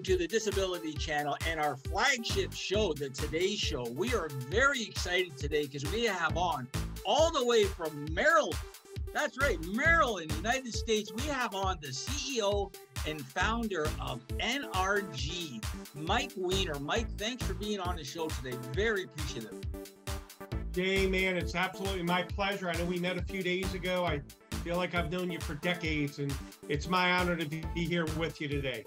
Welcome to the Disability Channel and our flagship show, the Today Show. We are very excited today because we have on all the way from Maryland. That's right, Maryland, United States. We have on the CEO and founder of NRG, Mike Weiner. Mike, thanks for being on the show today. Very appreciative. Jay, man, it's absolutely my pleasure. I know we met a few days ago. I feel like I've known you for decades, and it's my honor to be here with you today.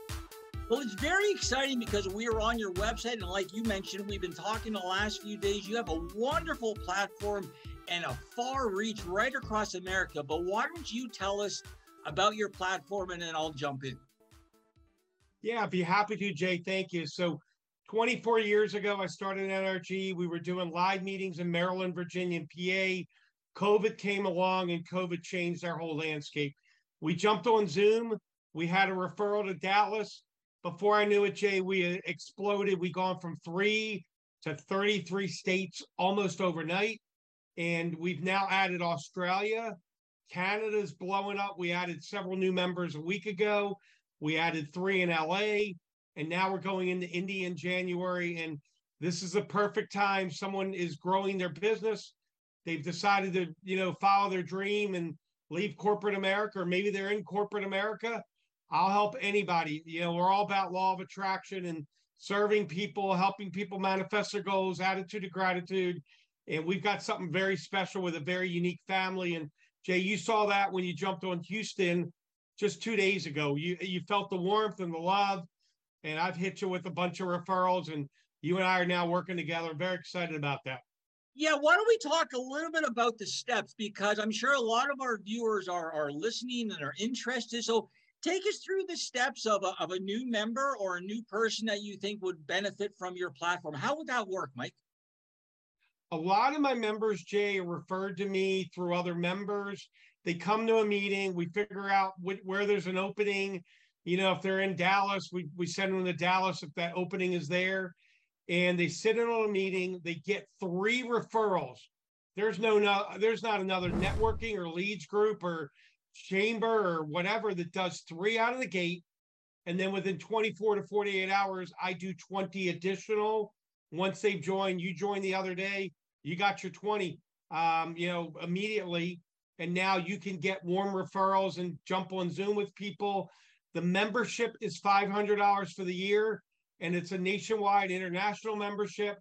Well, it's very exciting because we are on your website, and like you mentioned, we've been talking the last few days. You have a wonderful platform and a far reach right across America. But why don't you tell us about your platform, and then I'll jump in. Yeah, I'd be happy to, Jay. Thank you. So, 24 years ago, I started NRG. We were doing live meetings in Maryland, Virginia, and PA. COVID came along, and COVID changed our whole landscape. We jumped on Zoom. We had a referral to Dallas before I knew it, Jay, we exploded. We gone from three to 33 states almost overnight. And we've now added Australia. Canada's blowing up. We added several new members a week ago. We added three in LA. And now we're going into India in January. And this is the perfect time. Someone is growing their business. They've decided to, you know, follow their dream and leave corporate America, or maybe they're in corporate America I'll help anybody. You know, we're all about law of attraction and serving people, helping people manifest their goals, attitude of gratitude. And we've got something very special with a very unique family. And Jay, you saw that when you jumped on Houston just two days ago. You you felt the warmth and the love. And I've hit you with a bunch of referrals, and you and I are now working together. very excited about that. Yeah, why don't we talk a little bit about the steps? Because I'm sure a lot of our viewers are, are listening and are interested. So take us through the steps of a, of a new member or a new person that you think would benefit from your platform. How would that work, Mike? A lot of my members, Jay, are referred to me through other members. They come to a meeting, we figure out wh- where there's an opening. You know, if they're in Dallas, we, we send them to Dallas if that opening is there. And they sit in on a meeting, they get three referrals. There's no, no there's not another networking or leads group or chamber or whatever that does three out of the gate. And then within 24 to 48 hours, I do 20 additional. Once they've joined, you joined the other day, you got your 20, um, you know, immediately. And now you can get warm referrals and jump on Zoom with people. The membership is $500 for the year, and it's a nationwide international membership.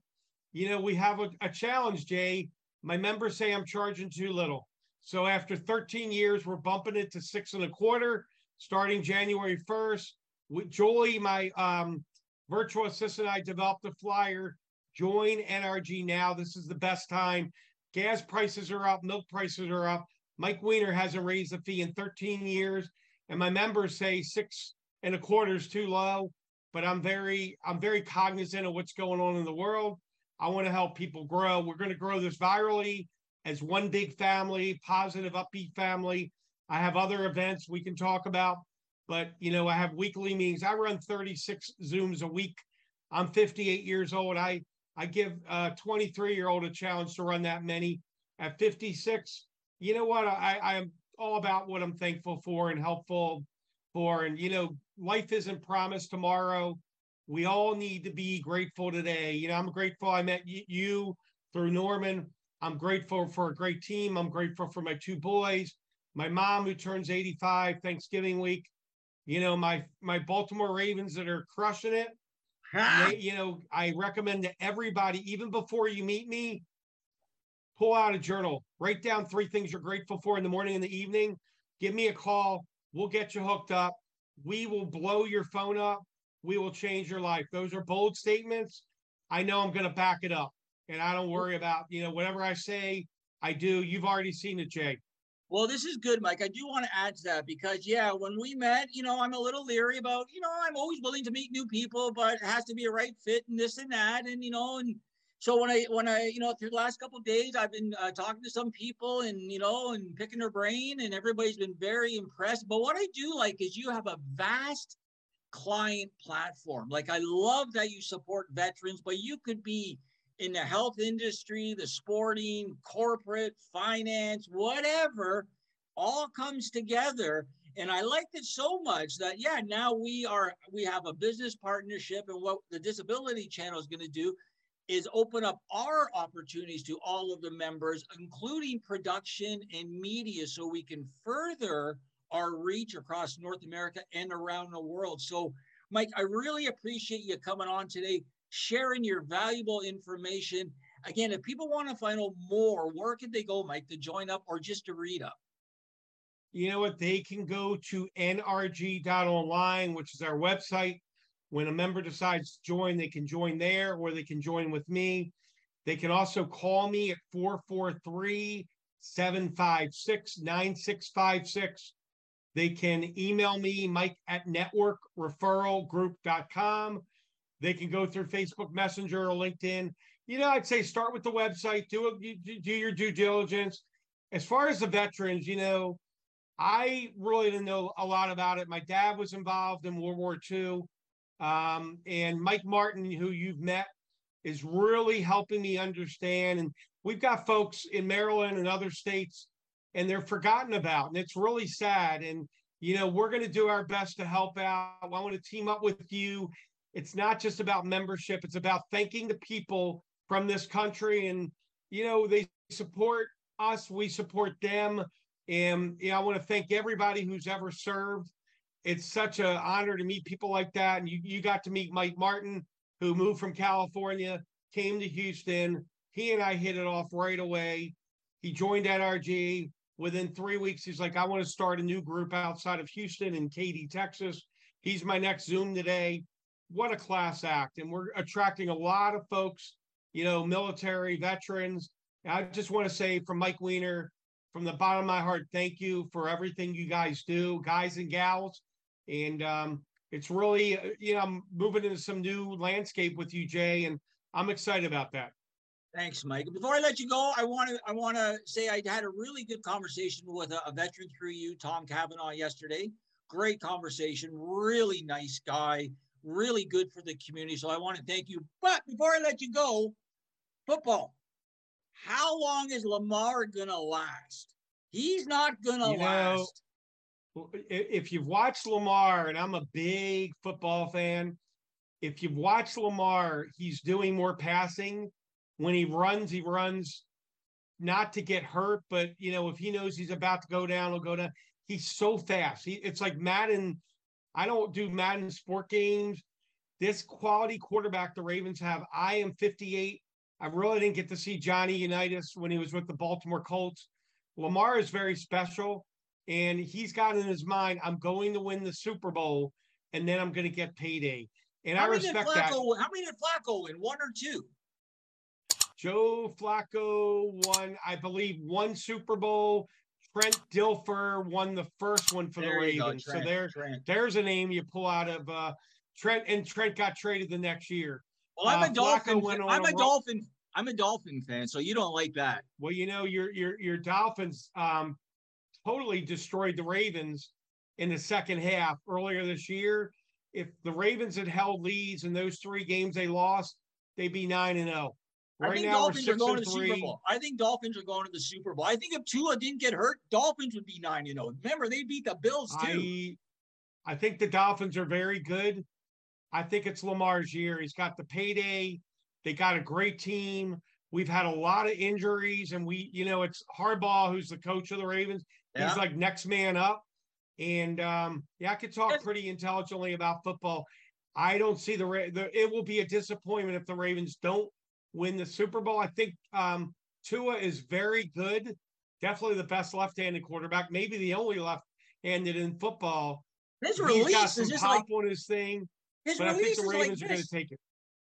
You know, we have a, a challenge, Jay. My members say I'm charging too little. So after 13 years, we're bumping it to six and a quarter starting January 1st. With Jolie, my um, virtual assistant, I developed a flyer. Join NRG now. This is the best time. Gas prices are up, milk prices are up. Mike Weiner hasn't raised the fee in 13 years, and my members say six and a quarter is too low. But I'm very, I'm very cognizant of what's going on in the world. I want to help people grow. We're going to grow this virally as one big family, positive, upbeat family. I have other events we can talk about, but you know, I have weekly meetings. I run 36 Zooms a week. I'm 58 years old. I I give a 23 year old a challenge to run that many. At 56, you know what? I I am all about what I'm thankful for and helpful for. And you know, life isn't promised tomorrow. We all need to be grateful today. You know, I'm grateful I met you through Norman. I'm grateful for a great team. I'm grateful for my two boys, my mom who turns 85 Thanksgiving week. You know, my my Baltimore Ravens that are crushing it. They, you know, I recommend to everybody, even before you meet me, pull out a journal, write down three things you're grateful for in the morning and the evening. Give me a call. We'll get you hooked up. We will blow your phone up. We will change your life. Those are bold statements. I know I'm going to back it up and I don't worry about, you know, whatever I say, I do. You've already seen it, Jay. Well, this is good, Mike. I do want to add to that because, yeah, when we met, you know, I'm a little leery about, you know, I'm always willing to meet new people, but it has to be a right fit and this and that. And, you know, and so when I, when I, you know, through the last couple of days, I've been uh, talking to some people and, you know, and picking their brain and everybody's been very impressed. But what I do like is you have a vast client platform. Like, I love that you support veterans, but you could be, in the health industry, the sporting, corporate, finance, whatever, all comes together. And I liked it so much that yeah, now we are we have a business partnership, and what the Disability Channel is going to do is open up our opportunities to all of the members, including production and media, so we can further our reach across North America and around the world. So, Mike, I really appreciate you coming on today, sharing your valuable information. Again, if people want to find out more, where can they go, Mike, to join up or just to read up? You know what? They can go to nrg.online, which is our website. When a member decides to join, they can join there or they can join with me. They can also call me at 443 756 9656. They can email me, mike at networkreferralgroup.com. They can go through Facebook Messenger or LinkedIn. You know, I'd say start with the website, do, a, do your due diligence. As far as the veterans, you know, I really didn't know a lot about it. My dad was involved in World War II. Um, and Mike Martin, who you've met, is really helping me understand. And we've got folks in Maryland and other states, and they're forgotten about. And it's really sad. And, you know, we're going to do our best to help out. I want to team up with you. It's not just about membership, it's about thanking the people from this country. And, you know, they support us, we support them. And know, I want to thank everybody who's ever served. It's such an honor to meet people like that. And you, you got to meet Mike Martin, who moved from California, came to Houston. He and I hit it off right away. He joined NRG. Within three weeks, he's like, I want to start a new group outside of Houston in Katy, Texas. He's my next Zoom today. What a class act. And we're attracting a lot of folks, you know, military veterans. I just want to say from Mike Weiner, from the bottom of my heart, thank you for everything you guys do, guys and gals. And um, it's really, uh, you know, I'm moving into some new landscape with you, Jay, and I'm excited about that. Thanks, Mike. Before I let you go, I want to I want to say I had a really good conversation with a, a veteran through you, Tom Cavanaugh, yesterday. Great conversation, really nice guy, really good for the community. So I want to thank you. But before I let you go, football. How long is Lamar gonna last? He's not gonna you last. Know, if you've watched Lamar, and I'm a big football fan, if you've watched Lamar, he's doing more passing. When he runs, he runs not to get hurt, but you know, if he knows he's about to go down, he'll go down. He's so fast. He, it's like Madden. I don't do Madden sport games. This quality quarterback the Ravens have. I am 58. I really didn't get to see Johnny Unitas when he was with the Baltimore Colts. Lamar is very special, and he's got in his mind, I'm going to win the Super Bowl, and then I'm going to get payday. And how I respect Flacco, that. How many did Flacco win? One or two? Joe Flacco won, I believe, one Super Bowl. Trent Dilfer won the first one for there the Ravens. Go, Trent, so there, Trent. there's a name you pull out of uh, Trent, and Trent got traded the next year. Well, I'm uh, a Dolphin. I'm a, a Dolphin. I'm a Dolphin fan, so you don't like that. Well, you know, your your your Dolphins um, totally destroyed the Ravens in the second half earlier this year. If the Ravens had held leads in those three games they lost, they'd be nine and zero. Right I think Dolphins are going to the Super Bowl. I think Dolphins are going to the Super Bowl. I think if Tua didn't get hurt, Dolphins would be nine and zero. Remember, they beat the Bills too. I, I think the Dolphins are very good. I think it's Lamar's year. He's got the payday. They got a great team. We've had a lot of injuries, and we, you know, it's Harbaugh who's the coach of the Ravens. Yeah. He's like next man up. And um, yeah, I could talk pretty intelligently about football. I don't see the, the it will be a disappointment if the Ravens don't win the Super Bowl. I think um, Tua is very good, definitely the best left-handed quarterback, maybe the only left-handed in football. His release is just like on his thing. His but release I think the Ravens like are going to take it.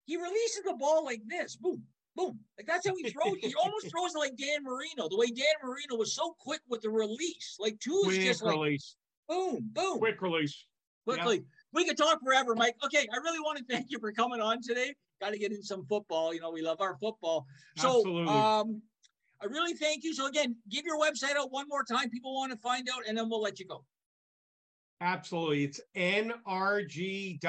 He releases the ball like this, boom, boom. Like that's how he throws. he almost throws it like Dan Marino. The way Dan Marino was so quick with the release, like Tua is just release. like boom, boom, quick release, quickly. Yeah. We could talk forever, Mike. Okay, I really want to thank you for coming on today. Got to get in some football. You know, we love our football. So, Absolutely. um, I really thank you. So again, give your website out one more time. People want to find out, and then we'll let you go. Absolutely. It's nrg.online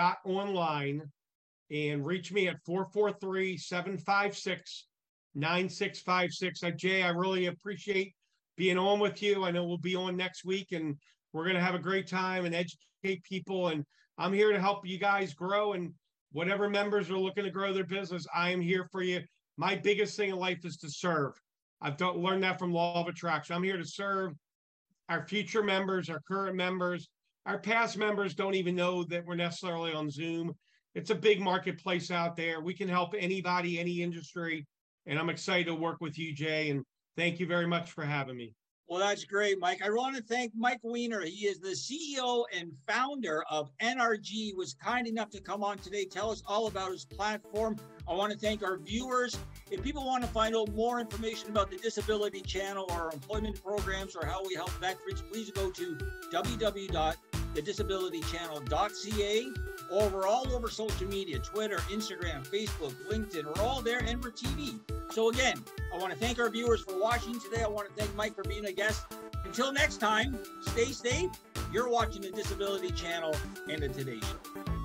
and reach me at 443 756 9656. Jay, I really appreciate being on with you. I know we'll be on next week and We're going to have a great time and educate people. And I'm here to help you guys grow. And whatever members are looking to grow their business, I am here for you. My biggest thing in life is to serve. I've done, learned that from Law of Attraction. I'm here to serve our future members, our current members, our past members don't even know that we're necessarily on Zoom. It's a big marketplace out there. We can help anybody, any industry. And I'm excited to work with you, Jay. And thank you very much for having me. Well, that's great, Mike. I want to thank Mike Weiner. He is the CEO and founder of NRG. Was kind enough to come on today, tell us all about his platform. I want to thank our viewers. If people want to find out more information about the Disability Channel or employment programs or how we help veterans, please go to www.thedisabilitychannel.ca or we're all over social media Twitter, Instagram, Facebook, LinkedIn. We're all there and we're TV. So, again, I want to thank our viewers for watching today. I want to thank Mike for being a guest. Until next time, stay safe. You're watching the Disability Channel and the Today Show.